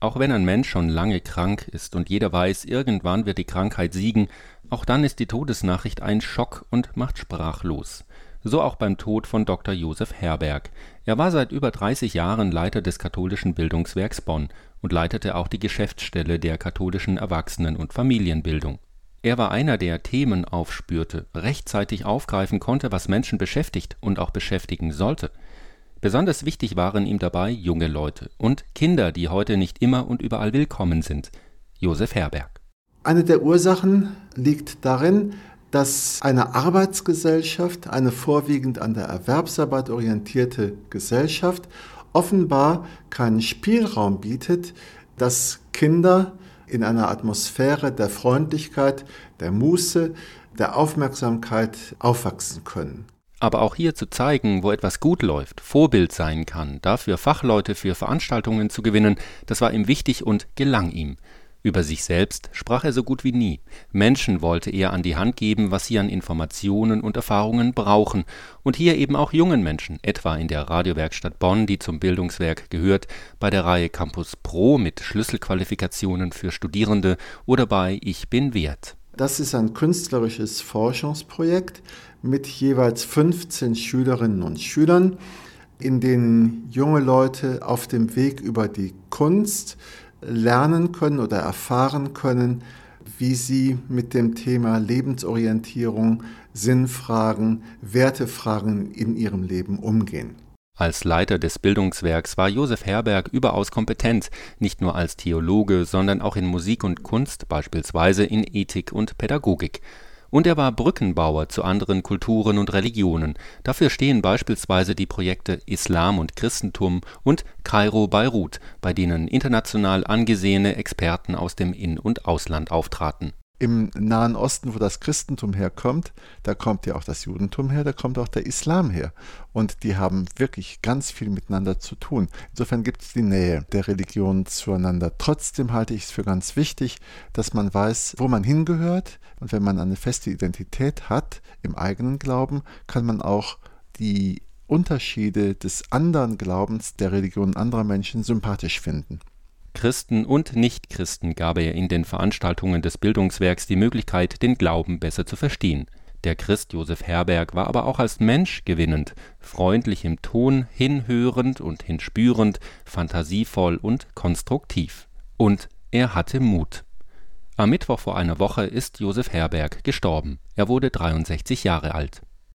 Auch wenn ein Mensch schon lange krank ist und jeder weiß, irgendwann wird die Krankheit siegen, auch dann ist die Todesnachricht ein Schock und macht sprachlos. So auch beim Tod von Dr. Josef Herberg. Er war seit über 30 Jahren Leiter des katholischen Bildungswerks Bonn und leitete auch die Geschäftsstelle der katholischen Erwachsenen- und Familienbildung. Er war einer, der Themen aufspürte, rechtzeitig aufgreifen konnte, was Menschen beschäftigt und auch beschäftigen sollte. Besonders wichtig waren ihm dabei junge Leute und Kinder, die heute nicht immer und überall willkommen sind. Josef Herberg. Eine der Ursachen liegt darin, dass eine Arbeitsgesellschaft, eine vorwiegend an der Erwerbsarbeit orientierte Gesellschaft, offenbar keinen Spielraum bietet, dass Kinder in einer Atmosphäre der Freundlichkeit, der Muße, der Aufmerksamkeit aufwachsen können. Aber auch hier zu zeigen, wo etwas gut läuft, Vorbild sein kann, dafür Fachleute für Veranstaltungen zu gewinnen, das war ihm wichtig und gelang ihm. Über sich selbst sprach er so gut wie nie. Menschen wollte er an die Hand geben, was sie an Informationen und Erfahrungen brauchen, und hier eben auch jungen Menschen, etwa in der Radiowerkstatt Bonn, die zum Bildungswerk gehört, bei der Reihe Campus Pro mit Schlüsselqualifikationen für Studierende oder bei Ich bin wert. Das ist ein künstlerisches Forschungsprojekt mit jeweils 15 Schülerinnen und Schülern, in denen junge Leute auf dem Weg über die Kunst lernen können oder erfahren können, wie sie mit dem Thema Lebensorientierung, Sinnfragen, Wertefragen in ihrem Leben umgehen. Als Leiter des Bildungswerks war Josef Herberg überaus kompetent, nicht nur als Theologe, sondern auch in Musik und Kunst, beispielsweise in Ethik und Pädagogik. Und er war Brückenbauer zu anderen Kulturen und Religionen. Dafür stehen beispielsweise die Projekte Islam und Christentum und Kairo Beirut, bei denen international angesehene Experten aus dem In und Ausland auftraten im Nahen Osten, wo das Christentum herkommt, da kommt ja auch das Judentum her, da kommt auch der Islam her. Und die haben wirklich ganz viel miteinander zu tun. Insofern gibt es die Nähe der Religionen zueinander. Trotzdem halte ich es für ganz wichtig, dass man weiß, wo man hingehört. Und wenn man eine feste Identität hat im eigenen Glauben, kann man auch die Unterschiede des anderen Glaubens der Religionen anderer Menschen sympathisch finden. Christen und Nichtchristen gab er in den Veranstaltungen des Bildungswerks die Möglichkeit, den Glauben besser zu verstehen. Der Christ Josef Herberg war aber auch als Mensch gewinnend, freundlich im Ton, hinhörend und hinspürend, fantasievoll und konstruktiv. Und er hatte Mut. Am Mittwoch vor einer Woche ist Josef Herberg gestorben. Er wurde 63 Jahre alt